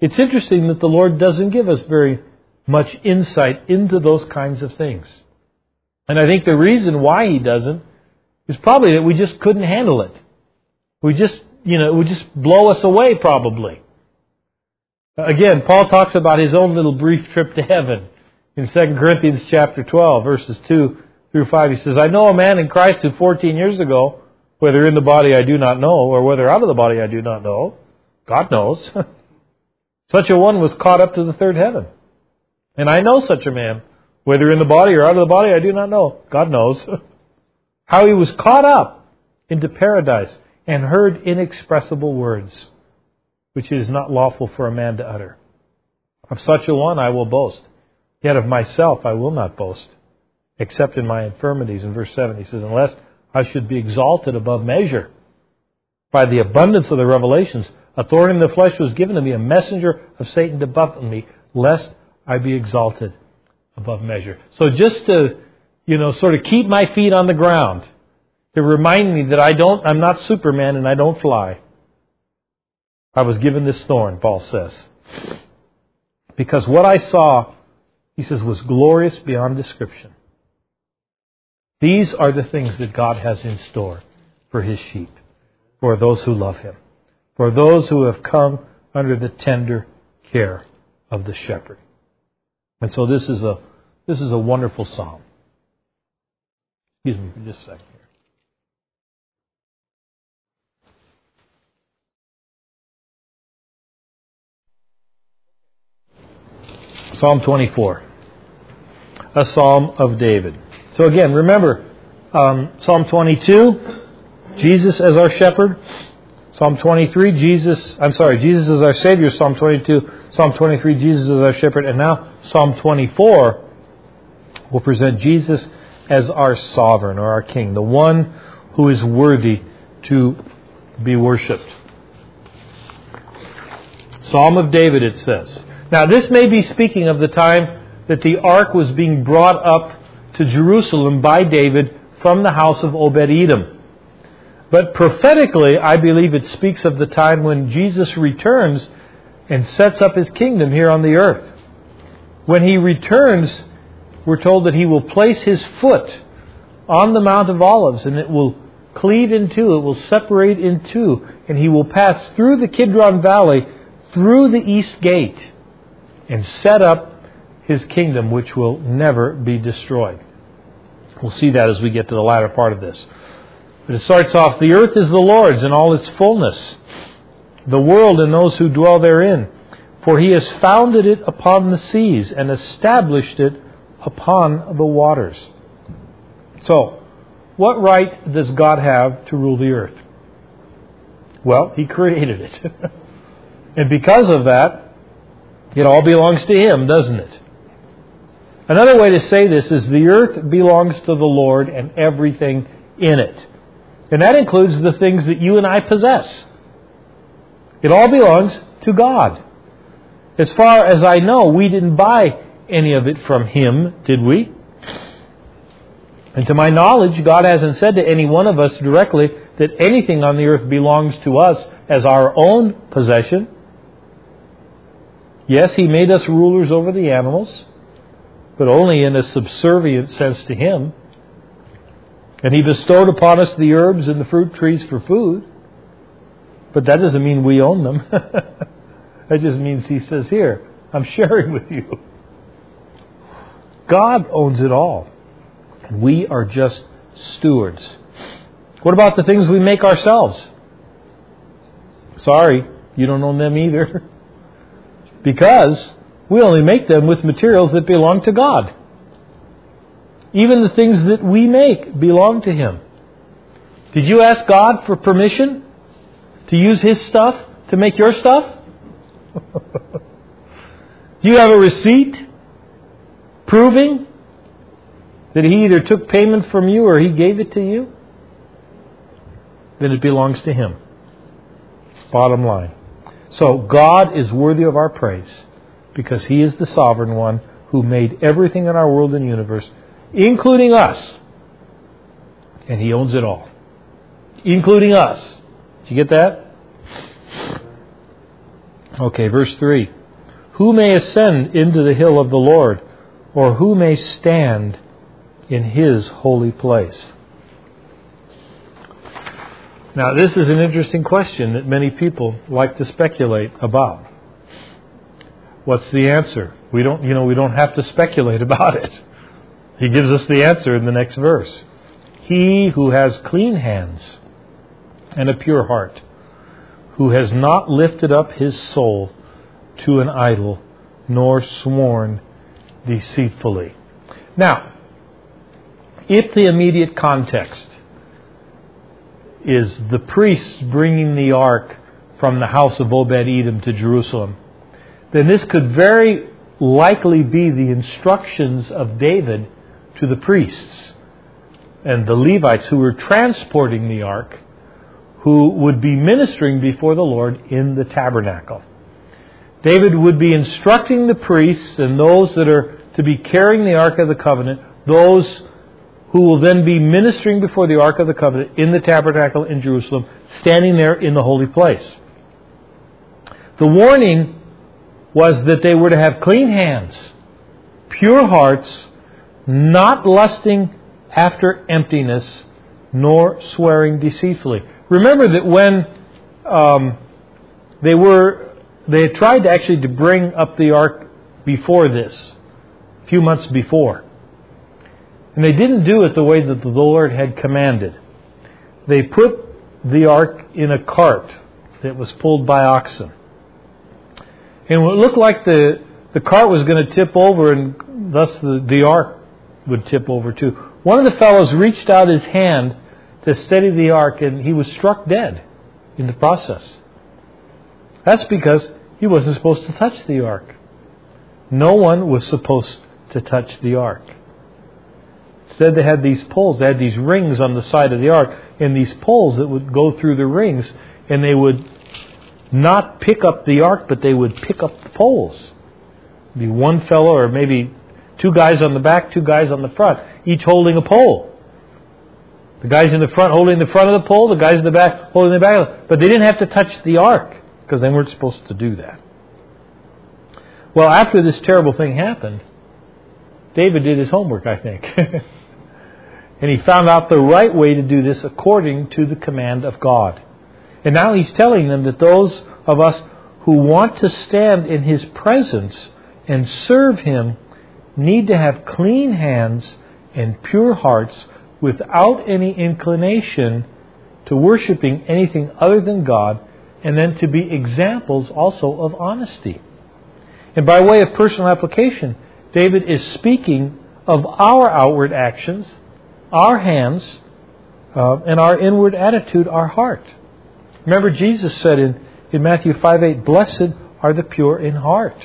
It's interesting that the Lord doesn't give us very much insight into those kinds of things. And I think the reason why He doesn't is probably that we just couldn't handle it. We just, you know, it would just blow us away probably. Again, Paul talks about his own little brief trip to heaven in 2 Corinthians chapter 12, verses 2 through 5. He says, I know a man in Christ who 14 years ago, whether in the body I do not know, or whether out of the body I do not know, God knows, *laughs* such a one was caught up to the third heaven. And I know such a man, whether in the body or out of the body I do not know, God knows, *laughs* how he was caught up into paradise and heard inexpressible words which it is not lawful for a man to utter. Of such a one I will boast. Yet of myself I will not boast, except in my infirmities. In verse 7, he says, Unless I should be exalted above measure by the abundance of the revelations, authority in the flesh was given to me, a messenger of Satan to buffet me, lest I be exalted above measure. So just to, you know, sort of keep my feet on the ground, to remind me that I don't, I'm not Superman and I don't fly. I was given this thorn, Paul says. Because what I saw, he says, was glorious beyond description. These are the things that God has in store for his sheep, for those who love him, for those who have come under the tender care of the shepherd. And so this is a this is a wonderful psalm. Excuse me for just a second. Psalm 24, a psalm of David. So again, remember, um, Psalm 22, Jesus as our shepherd. Psalm 23, Jesus, I'm sorry, Jesus is our Savior. Psalm 22, Psalm 23, Jesus is our shepherd. And now Psalm 24 will present Jesus as our sovereign or our king, the one who is worthy to be worshiped. Psalm of David, it says. Now, this may be speaking of the time that the ark was being brought up to Jerusalem by David from the house of Obed Edom. But prophetically, I believe it speaks of the time when Jesus returns and sets up his kingdom here on the earth. When he returns, we're told that he will place his foot on the Mount of Olives and it will cleave in two, it will separate in two, and he will pass through the Kidron Valley through the east gate and set up his kingdom, which will never be destroyed. We'll see that as we get to the latter part of this. But it starts off The earth is the Lord's in all its fullness, the world and those who dwell therein. For he has founded it upon the seas and established it upon the waters. So, what right does God have to rule the earth? Well, he created it. *laughs* and because of that, it all belongs to Him, doesn't it? Another way to say this is the earth belongs to the Lord and everything in it. And that includes the things that you and I possess. It all belongs to God. As far as I know, we didn't buy any of it from Him, did we? And to my knowledge, God hasn't said to any one of us directly that anything on the earth belongs to us as our own possession. Yes, He made us rulers over the animals, but only in a subservient sense to Him. And He bestowed upon us the herbs and the fruit trees for food, but that doesn't mean we own them. *laughs* that just means He says, Here, I'm sharing with you. God owns it all. We are just stewards. What about the things we make ourselves? Sorry, you don't own them either. *laughs* because we only make them with materials that belong to God. Even the things that we make belong to Him. Did you ask God for permission to use His stuff to make your stuff? *laughs* Do you have a receipt proving that He either took payment from you or He gave it to you? then it belongs to Him. Bottom line. So God is worthy of our praise because He is the sovereign one who made everything in our world and universe, including us. And He owns it all, including us. Did you get that? Okay, verse 3. Who may ascend into the hill of the Lord, or who may stand in his holy place? Now, this is an interesting question that many people like to speculate about. What's the answer? We don't, you know, we don't have to speculate *laughs* about it. He gives us the answer in the next verse. He who has clean hands and a pure heart, who has not lifted up his soul to an idol, nor sworn deceitfully. Now, if the immediate context is the priests bringing the ark from the house of Obed Edom to Jerusalem, then this could very likely be the instructions of David to the priests and the Levites who were transporting the ark, who would be ministering before the Lord in the tabernacle. David would be instructing the priests and those that are to be carrying the Ark of the Covenant, those who will then be ministering before the Ark of the Covenant in the tabernacle in Jerusalem, standing there in the holy place. The warning was that they were to have clean hands, pure hearts, not lusting after emptiness, nor swearing deceitfully. Remember that when um, they were they had tried to actually to bring up the ark before this, a few months before. And they didn't do it the way that the Lord had commanded. They put the ark in a cart that was pulled by oxen. And it looked like the, the cart was going to tip over and thus the, the ark would tip over too. One of the fellows reached out his hand to steady the ark and he was struck dead in the process. That's because he wasn't supposed to touch the ark. No one was supposed to touch the ark. Instead, they had these poles. They had these rings on the side of the ark, and these poles that would go through the rings, and they would not pick up the ark, but they would pick up the poles. Be one fellow, or maybe two guys on the back, two guys on the front, each holding a pole. The guys in the front holding the front of the pole, the guys in the back holding the back. The But they didn't have to touch the ark because they weren't supposed to do that. Well, after this terrible thing happened, David did his homework, I think. *laughs* and he found out the right way to do this according to the command of God. And now he's telling them that those of us who want to stand in his presence and serve him need to have clean hands and pure hearts without any inclination to worshiping anything other than God and then to be examples also of honesty. And by way of personal application, David is speaking of our outward actions, our hands, uh, and our inward attitude, our heart. Remember, Jesus said in, in Matthew 5 8, Blessed are the pure in heart,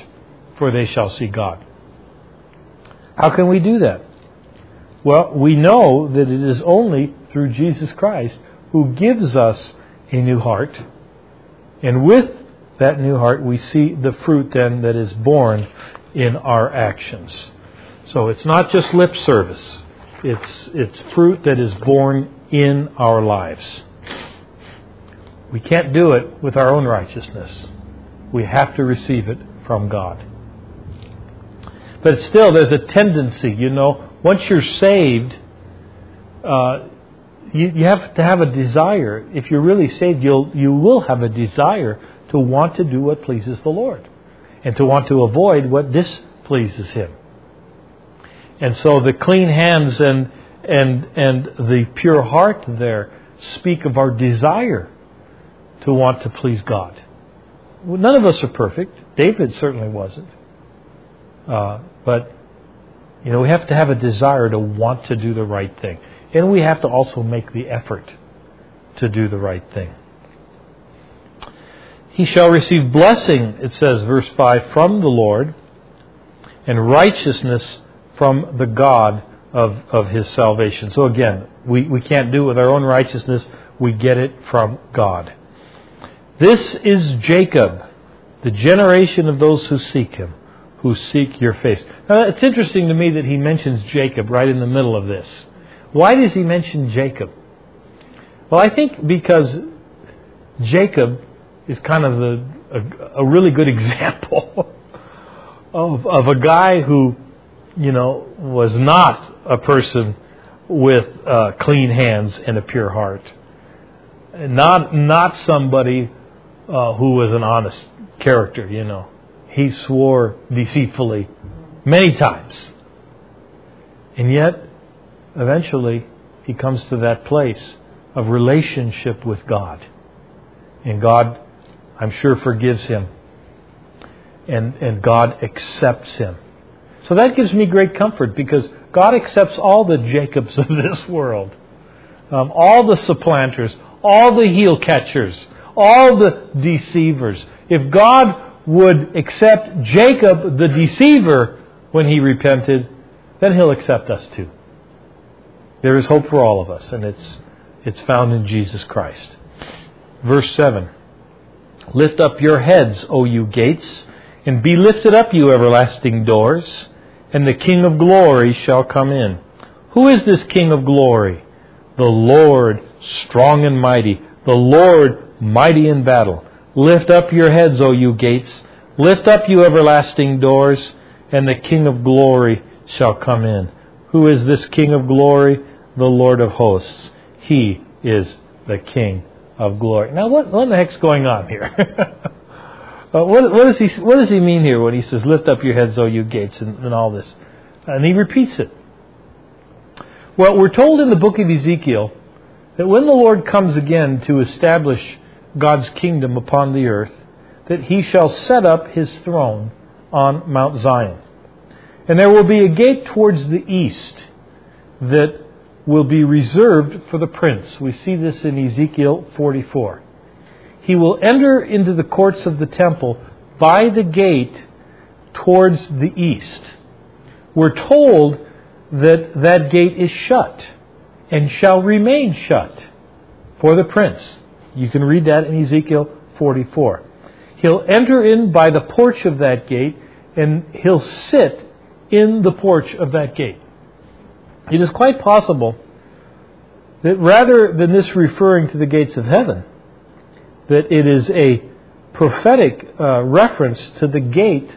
for they shall see God. How can we do that? Well, we know that it is only through Jesus Christ who gives us a new heart and with that new heart, we see the fruit then that is born in our actions. So it's not just lip service, it's, it's fruit that is born in our lives. We can't do it with our own righteousness. We have to receive it from God. But still, there's a tendency, you know, once you're saved, uh, you, you have to have a desire. If you're really saved, you'll, you will have a desire to want to do what pleases the Lord and to want to avoid what displeases Him. And so the clean hands and, and, and the pure heart there speak of our desire to want to please God. None of us are perfect. David certainly wasn't. Uh, but, you know, we have to have a desire to want to do the right thing. And we have to also make the effort to do the right thing. He shall receive blessing, it says, verse 5, from the Lord, and righteousness from the God of, of his salvation. So again, we, we can't do it with our own righteousness. We get it from God. This is Jacob, the generation of those who seek him, who seek your face. Now, it's interesting to me that he mentions Jacob right in the middle of this. Why does he mention Jacob? Well, I think because Jacob is kind of a, a, a really good *laughs* example of, of a guy who, you know, was not a person with uh, clean hands and a pure heart. Not, not somebody uh, who was an honest character, you know. He swore deceitfully many times. And yet, eventually, he comes to that place of relationship with God. And God, I'm sure, forgives him. And, and God accepts him. So that gives me great comfort because God accepts all the Jacobs *laughs* of this world, um, all the supplanters, all the heel catchers, all the deceivers. If God would accept Jacob the deceiver when he repented, then he'll accept us too. There is hope for all of us, and it's, it's found in Jesus Christ. Verse 7 Lift up your heads, O you gates, and be lifted up, you everlasting doors, and the King of glory shall come in. Who is this King of glory? The Lord, strong and mighty, the Lord, mighty in battle. Lift up your heads, O you gates, lift up, you everlasting doors, and the King of glory shall come in. Who is this King of glory? the Lord of hosts. He is the King of glory. Now, what, what the heck's going on here? *laughs* uh, what, what, does he, what does he mean here when he says, Lift up your heads, O you gates, and, and all this? And he repeats it. Well, we're told in the book of Ezekiel that when the Lord comes again to establish God's kingdom upon the earth, that he shall set up his throne on Mount Zion. And there will be a gate towards the east that will be reserved for the prince. We see this in Ezekiel 44. He will enter into the courts of the temple by the gate towards the east. We're told that that gate is shut and shall remain shut for the prince. You can read that in Ezekiel 44. He'll enter in by the porch of that gate and he'll sit in the porch of that gate. It is quite possible that rather than this referring to the gates of heaven, that it is a prophetic uh, reference to the gate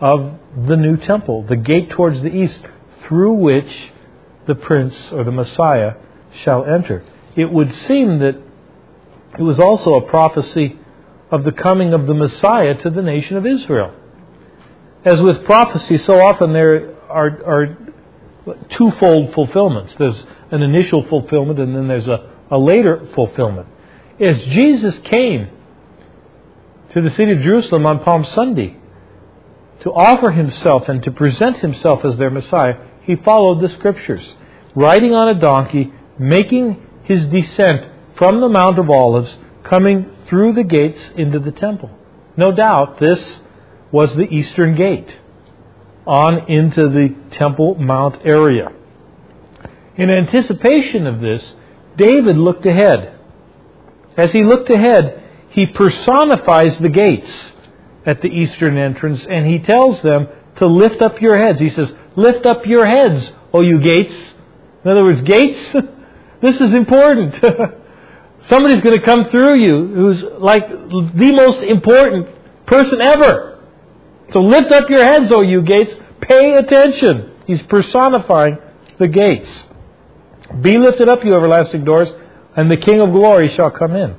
of the new temple, the gate towards the east, through which the prince or the Messiah shall enter. It would seem that it was also a prophecy of the coming of the Messiah to the nation of Israel. As with prophecy, so often there are, are twofold fulfillments. There's an initial fulfillment and then there's a, a later fulfillment. As Jesus came to the city of Jerusalem on Palm Sunday to offer himself and to present himself as their Messiah, he followed the scriptures, riding on a donkey, making his descent from the Mount of Olives, coming through the gates into the temple. No doubt this was the eastern gate on into the Temple Mount area. In anticipation of this, David looked ahead. As he looked ahead, he personifies the gates at the eastern entrance and he tells them to lift up your heads. He says, Lift up your heads, O you gates. In other words, gates, *laughs* this is important. *laughs* Somebody's going to come through you who's like the most important person ever. So lift up your heads, O you gates. Pay attention. He's personifying the gates. Be lifted up, you everlasting doors, and the King of glory shall come in.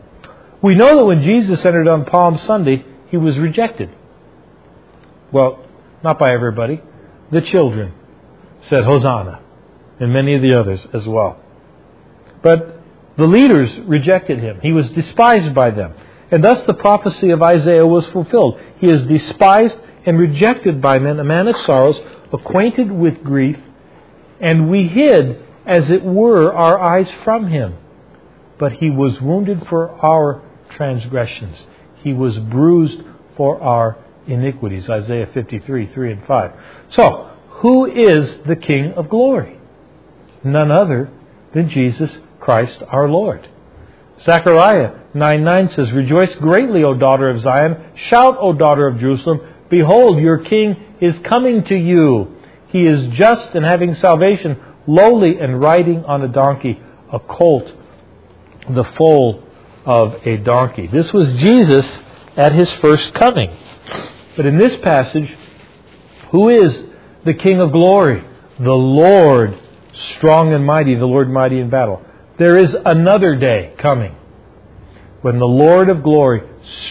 We know that when Jesus entered on Palm Sunday, he was rejected. Well, not by everybody. The children said, Hosanna, and many of the others as well. But the leaders rejected him. He was despised by them. And thus the prophecy of Isaiah was fulfilled. He is despised and rejected by men, a man of sorrows, acquainted with grief, and we hid, as it were, our eyes from him. But he was wounded for our transgressions, he was bruised for our iniquities. Isaiah 53, 3 and 5. So, who is the King of glory? None other than Jesus Christ our Lord. Zechariah 9 9 says, Rejoice greatly, O daughter of Zion. Shout, O daughter of Jerusalem. Behold, your king is coming to you. He is just and having salvation, lowly and riding on a donkey, a colt, the foal of a donkey. This was Jesus at his first coming. But in this passage, who is the King of glory? The Lord, strong and mighty, the Lord mighty in battle. There is another day coming when the Lord of glory,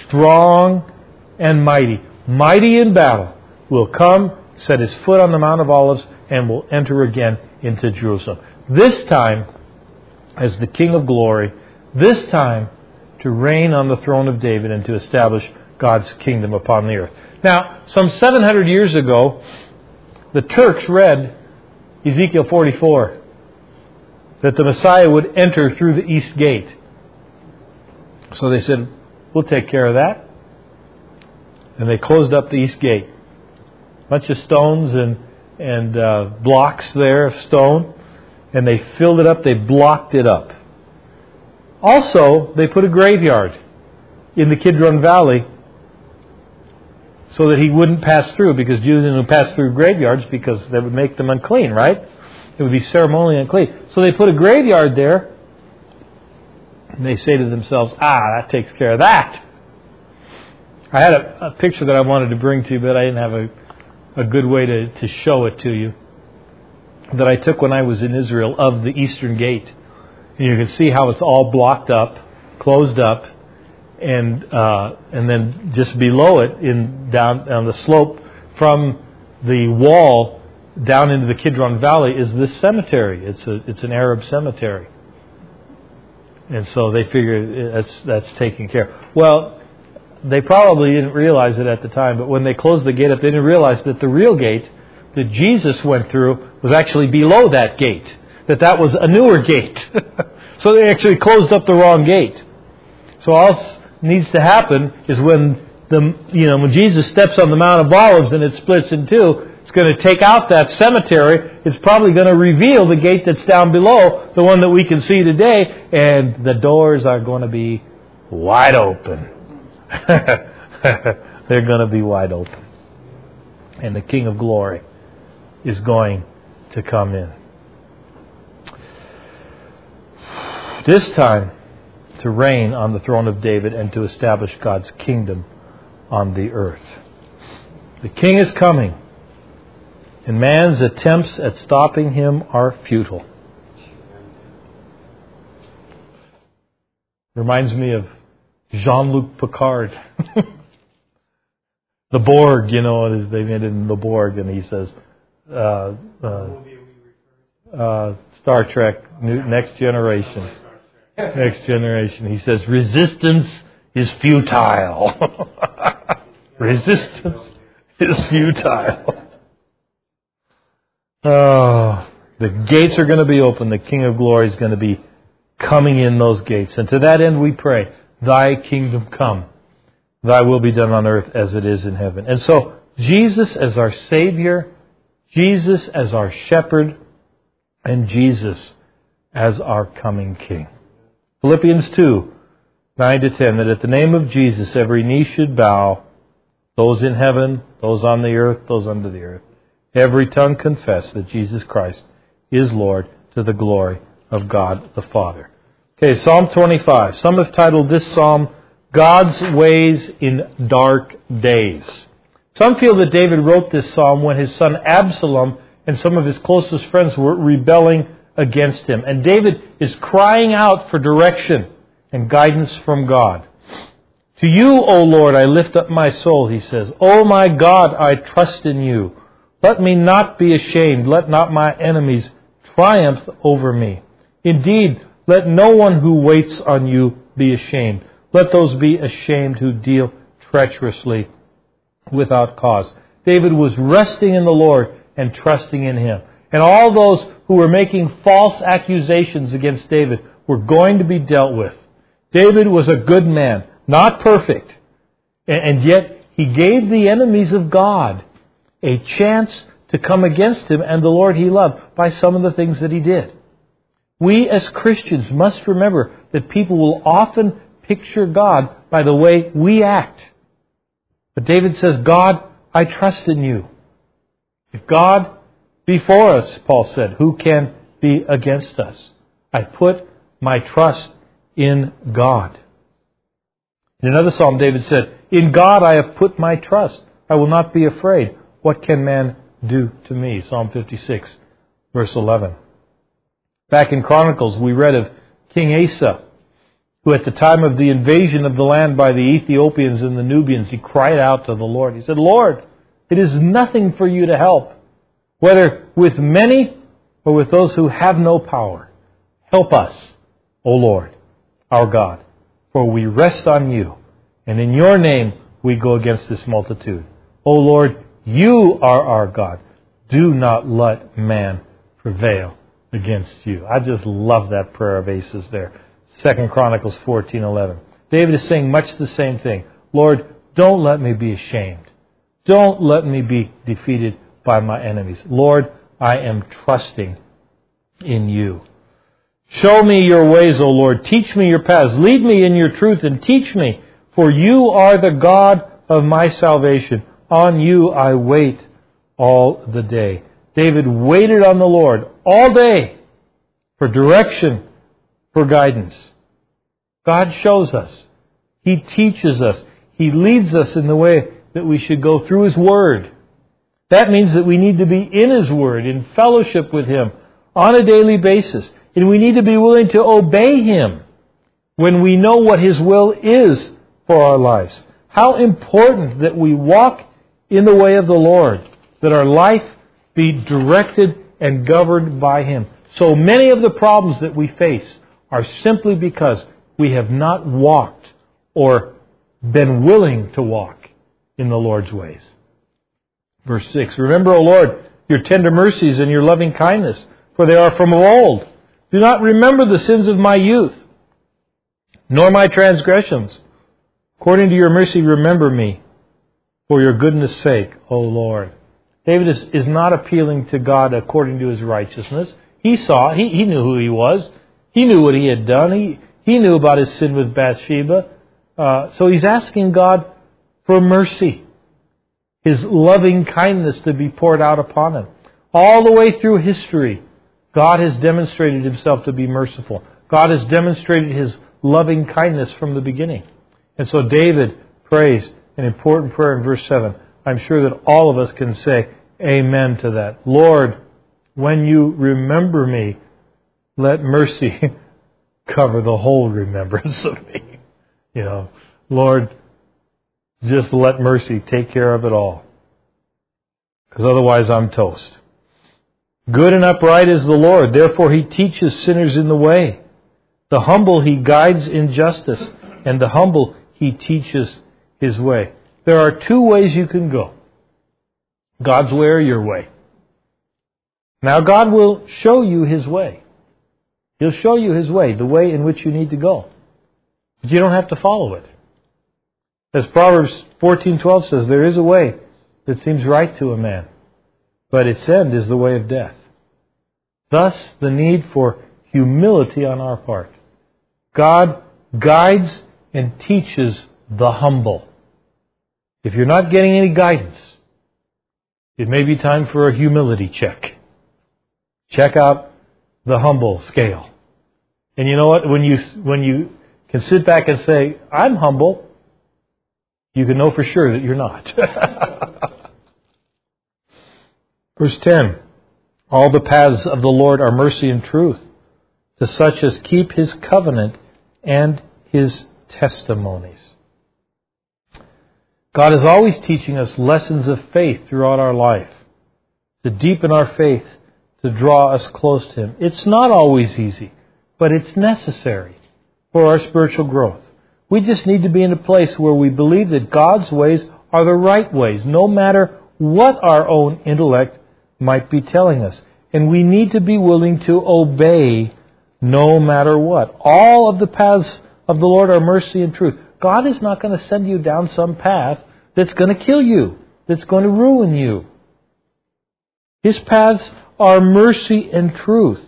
strong and mighty, mighty in battle, will come, set his foot on the Mount of Olives, and will enter again into Jerusalem. This time as the King of glory, this time to reign on the throne of David and to establish God's kingdom upon the earth. Now, some 700 years ago, the Turks read Ezekiel 44 that the Messiah would enter through the east gate. So they said, We'll take care of that. And they closed up the east gate. A bunch of stones and, and uh, blocks there of stone. And they filled it up, they blocked it up. Also, they put a graveyard in the Kidron Valley so that he wouldn't pass through because Jews didn't pass through graveyards because that would make them unclean, right? It would be ceremonially unclean. So they put a graveyard there and they say to themselves, ah, that takes care of that. I had a, a picture that I wanted to bring to you, but I didn't have a, a good way to, to show it to you that I took when I was in Israel of the Eastern Gate. You can see how it's all blocked up, closed up, and uh, and then just below it, in down on the slope from the wall down into the Kidron Valley, is this cemetery. It's a it's an Arab cemetery, and so they figure that's that's taken care. Of. Well, they probably didn't realize it at the time, but when they closed the gate up, they didn't realize that the real gate that Jesus went through was actually below that gate. That that was a newer gate. *laughs* so they actually closed up the wrong gate. So all needs to happen is when the you know when Jesus steps on the Mount of Olives and it splits in two, it's going to take out that cemetery. It's probably going to reveal the gate that's down below, the one that we can see today, and the doors are going to be wide open. *laughs* They're going to be wide open. And the King of Glory is going to come in. This time, to reign on the throne of David and to establish God's kingdom on the earth. The king is coming, and man's attempts at stopping him are futile. Reminds me of Jean Luc Picard. *laughs* the Borg, you know, they made it in the Borg, and he says, uh, uh, uh, Star Trek, Next Generation. *laughs* Next generation. He says, resistance is futile. *laughs* resistance is futile. *laughs* Oh, the gates are going to be open. The King of Glory is going to be coming in those gates. And to that end we pray, Thy kingdom come. Thy will be done on earth as it is in heaven. And so, Jesus as our Savior, Jesus as our Shepherd, and Jesus as our coming King. Philippians 2 9 to 10 that at the name of Jesus every knee should bow, those in heaven, those on the earth, those under the earth. Every tongue confess that Jesus Christ is Lord to the glory of God the Father. Okay, Psalm 25. Some have titled this psalm God's Ways in Dark Days. Some feel that David wrote this psalm when his son Absalom and some of his closest friends were rebelling against him. And David is crying out for direction and guidance from God. To you, O Lord, I lift up my soul, he says. O my God, I trust in you. Let me not be ashamed. Let not my enemies triumph over me. Indeed, let no one who waits on you be ashamed. Let those be ashamed who deal treacherously without cause. David was resting in the Lord and trusting in him. And all those who were making false accusations against David were going to be dealt with. David was a good man, not perfect. And yet he gave the enemies of God a chance to come against him and the Lord he loved by some of the things that he did. We as Christians must remember that people will often picture God by the way we act. But David says, God, I trust in you. If God be for us, Paul said, who can be against us? I put my trust in God. In another psalm, David said, In God I have put my trust. I will not be afraid. What can man do to me? Psalm 56, verse 11. Back in Chronicles, we read of King Asa, who at the time of the invasion of the land by the Ethiopians and the Nubians, he cried out to the Lord. He said, Lord, it is nothing for you to help, whether with many or with those who have no power. Help us, O Lord, our God, for we rest on you, and in your name we go against this multitude. O Lord, you are our God. Do not let man prevail against you. I just love that prayer of Asa's there. Second Chronicles 14:11. David is saying much the same thing. Lord, don't let me be ashamed. Don't let me be defeated by my enemies. Lord, I am trusting in you. Show me your ways, O Lord. Teach me your paths. Lead me in your truth and teach me, for you are the God of my salvation. On you I wait all the day. David waited on the Lord all day for direction, for guidance. God shows us. He teaches us. He leads us in the way that we should go through His Word. That means that we need to be in His Word, in fellowship with Him on a daily basis. And we need to be willing to obey Him when we know what His will is for our lives. How important that we walk in the way of the Lord, that our life be directed and governed by Him. So many of the problems that we face are simply because we have not walked or been willing to walk in the Lord's ways. Verse 6 Remember, O Lord, your tender mercies and your loving kindness, for they are from of old. Do not remember the sins of my youth, nor my transgressions. According to your mercy, remember me for your goodness' sake, O Lord. David is, is not appealing to God according to his righteousness. He saw, he, he knew who he was. He knew what he had done. He, he knew about his sin with Bathsheba. Uh, so he's asking God for mercy, his loving kindness to be poured out upon him. All the way through history, God has demonstrated himself to be merciful. God has demonstrated his loving kindness from the beginning. And so David prays an important prayer in verse 7. I'm sure that all of us can say amen to that. Lord, when you remember me, let mercy *laughs* cover the whole remembrance *laughs* of me. You know, Lord, just let mercy take care of it all. Because otherwise I'm toast. Good and upright is the Lord, therefore he teaches sinners in the way. The humble he guides in justice, and the humble he teaches his way. There are two ways you can go God's way or your way. Now, God will show you his way. He'll show you his way, the way in which you need to go. But you don't have to follow it. As Proverbs 14:12 says, there is a way that seems right to a man, but its end is the way of death. Thus, the need for humility on our part. God guides and teaches the humble. If you're not getting any guidance, it may be time for a humility check. Check out the humble scale. And you know what? When you, when you can sit back and say, I'm humble, you can know for sure that you're not. *laughs* Verse 10 All the paths of the Lord are mercy and truth to such as keep his covenant and his testimonies. God is always teaching us lessons of faith throughout our life to deepen our faith, to draw us close to Him. It's not always easy, but it's necessary for our spiritual growth. We just need to be in a place where we believe that God's ways are the right ways, no matter what our own intellect might be telling us. And we need to be willing to obey no matter what. All of the paths of the Lord are mercy and truth. God is not going to send you down some path that's going to kill you, that's going to ruin you. His paths are mercy and truth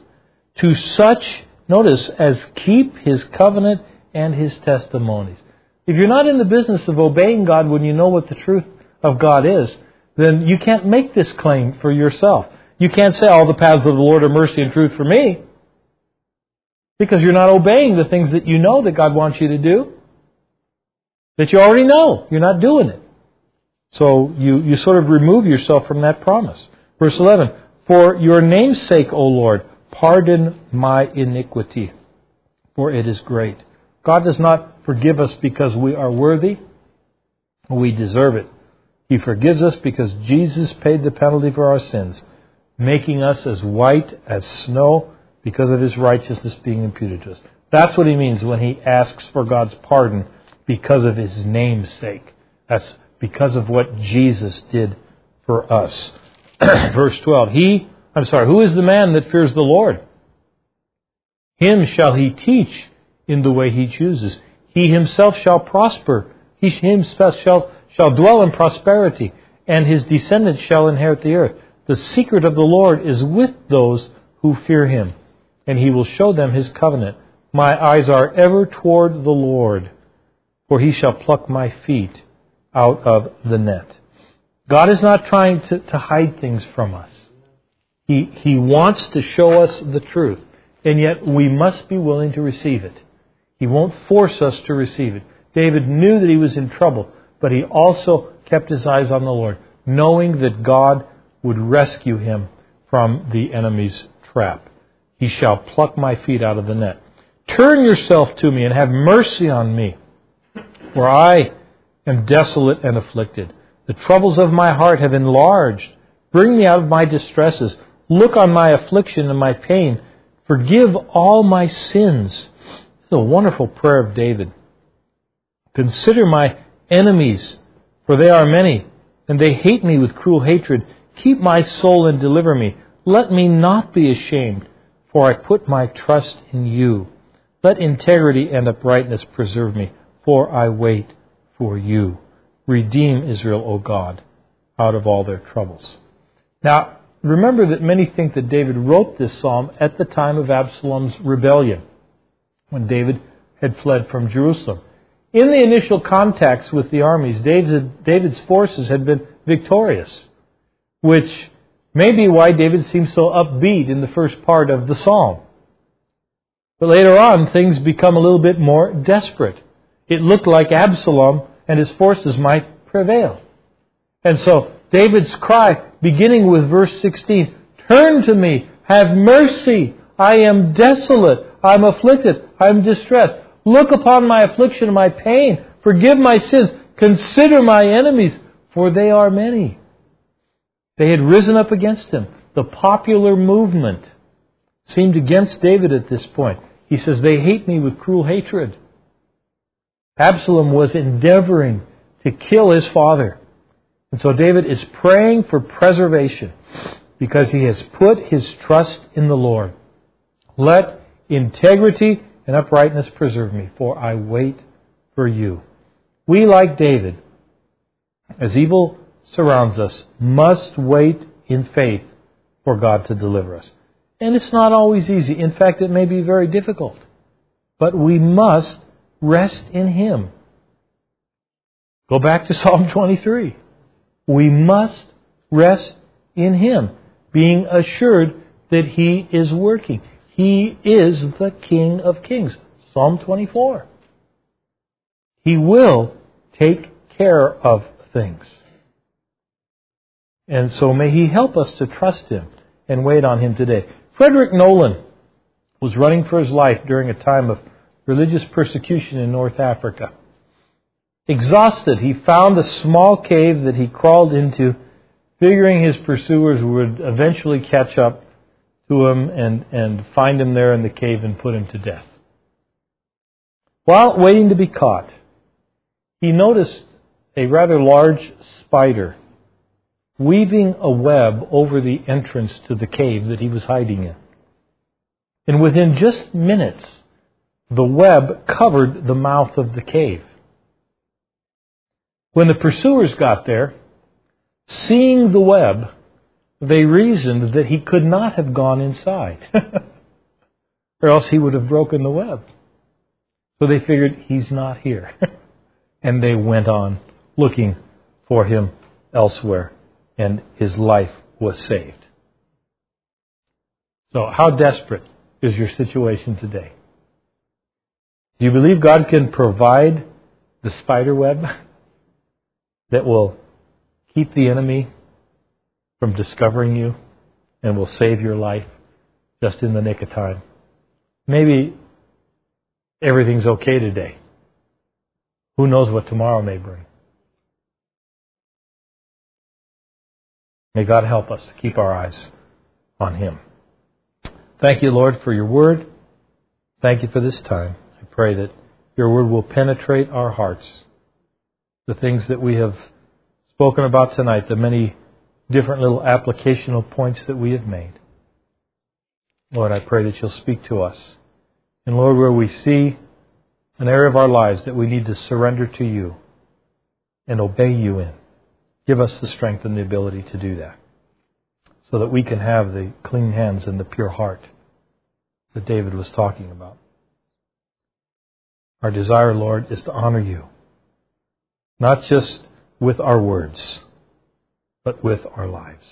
To such, notice, as keep his covenant and his testimonies. If you're not in the business of obeying God when you know what the truth of God is, then you can't make this claim for yourself. You can't say all the paths of the Lord are mercy and truth for me. Because you're not obeying the things that you know that God wants you to do. That you already know. You're not doing it. So you, you sort of remove yourself from that promise. Verse 11 For your name's sake, O Lord, pardon my iniquity, for it is great. God does not forgive us because we are worthy, we deserve it. He forgives us because Jesus paid the penalty for our sins, making us as white as snow because of his righteousness being imputed to us. That's what he means when he asks for God's pardon because of his name's sake. That's because of what Jesus did for us. *clears throat* Verse 12. He, I'm sorry, who is the man that fears the Lord? Him shall he teach in the way he chooses. He himself shall prosper. He himself shall, shall dwell in prosperity, and his descendants shall inherit the earth. The secret of the Lord is with those who fear him, and he will show them his covenant. My eyes are ever toward the Lord, for he shall pluck my feet out of the net. God is not trying to, to hide things from us. He, he wants to show us the truth, and yet we must be willing to receive it. He won't force us to receive it. David knew that he was in trouble, but he also kept his eyes on the Lord, knowing that God would rescue him from the enemy's trap. He shall pluck my feet out of the net. Turn yourself to me and have mercy on me, for I am desolate and afflicted. The troubles of my heart have enlarged. Bring me out of my distresses. Look on my affliction and my pain. Forgive all my sins a wonderful prayer of David. Consider my enemies, for they are many, and they hate me with cruel hatred. Keep my soul and deliver me. Let me not be ashamed, for I put my trust in you. Let integrity and uprightness preserve me, for I wait for you. Redeem Israel, O God, out of all their troubles. Now, remember that many think that David wrote this psalm at the time of Absalom's rebellion when David had fled from Jerusalem. In the initial contacts with the armies, David, David's forces had been victorious, which may be why David seems so upbeat in the first part of the psalm. But later on, things become a little bit more desperate. It looked like Absalom and his forces might prevail. And so, David's cry, beginning with verse 16, Turn to me, have mercy, I am desolate, I am afflicted, I am distressed. Look upon my affliction and my pain. Forgive my sins. Consider my enemies, for they are many. They had risen up against him. The popular movement seemed against David at this point. He says, They hate me with cruel hatred. Absalom was endeavoring to kill his father. And so David is praying for preservation because he has put his trust in the Lord. Let integrity and uprightness preserve me, for I wait for you. We, like David, as evil surrounds us, must wait in faith for God to deliver us. And it's not always easy. In fact, it may be very difficult. But we must rest in Him. Go back to *laughs* Psalm 23. We must rest in Him, being assured that He is working. He is the King of Kings. Psalm 24. He will take care of things. And so may He help us to trust Him and wait on Him today. Frederick Nolan was running for his life during a time of religious persecution in North Africa. Exhausted, he found a small cave that he crawled into, figuring his pursuers would eventually catch up to him and, and find him there in the cave and put him to death. While waiting to be caught, he noticed a rather large spider weaving a web over the entrance to the cave that he was hiding in. And within just minutes, the web covered the mouth of the cave. When the pursuers got there, seeing the web, they reasoned that he could not have gone inside. *laughs* or else he would have broken the web. So they figured he's not here. *laughs* and they went on looking for him elsewhere, and his life was saved. So, how desperate is your situation today? Do you believe God can provide the spider web *laughs* that will keep the enemy from discovering you and will save your life just in the nick of time? Maybe everything's okay today. Who knows what tomorrow may bring? May God help us to keep our eyes on Him. Thank you, Lord, for your word. Thank you for this time. I pray that your word will penetrate our hearts. The things that we have spoken about tonight, the many different little applicational points that we have made. Lord, I pray that you'll speak to us. And Lord, where we see an area of our lives that we need to surrender to you and obey you in, give us the strength and the ability to do that so that we can have the clean hands and the pure heart that David was talking about. Our desire, Lord, is to honor you, not just with our words, but with our lives.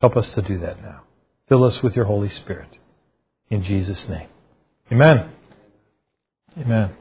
Help us to do that now. Fill us with your Holy Spirit. In Jesus' name. Amen. Amen.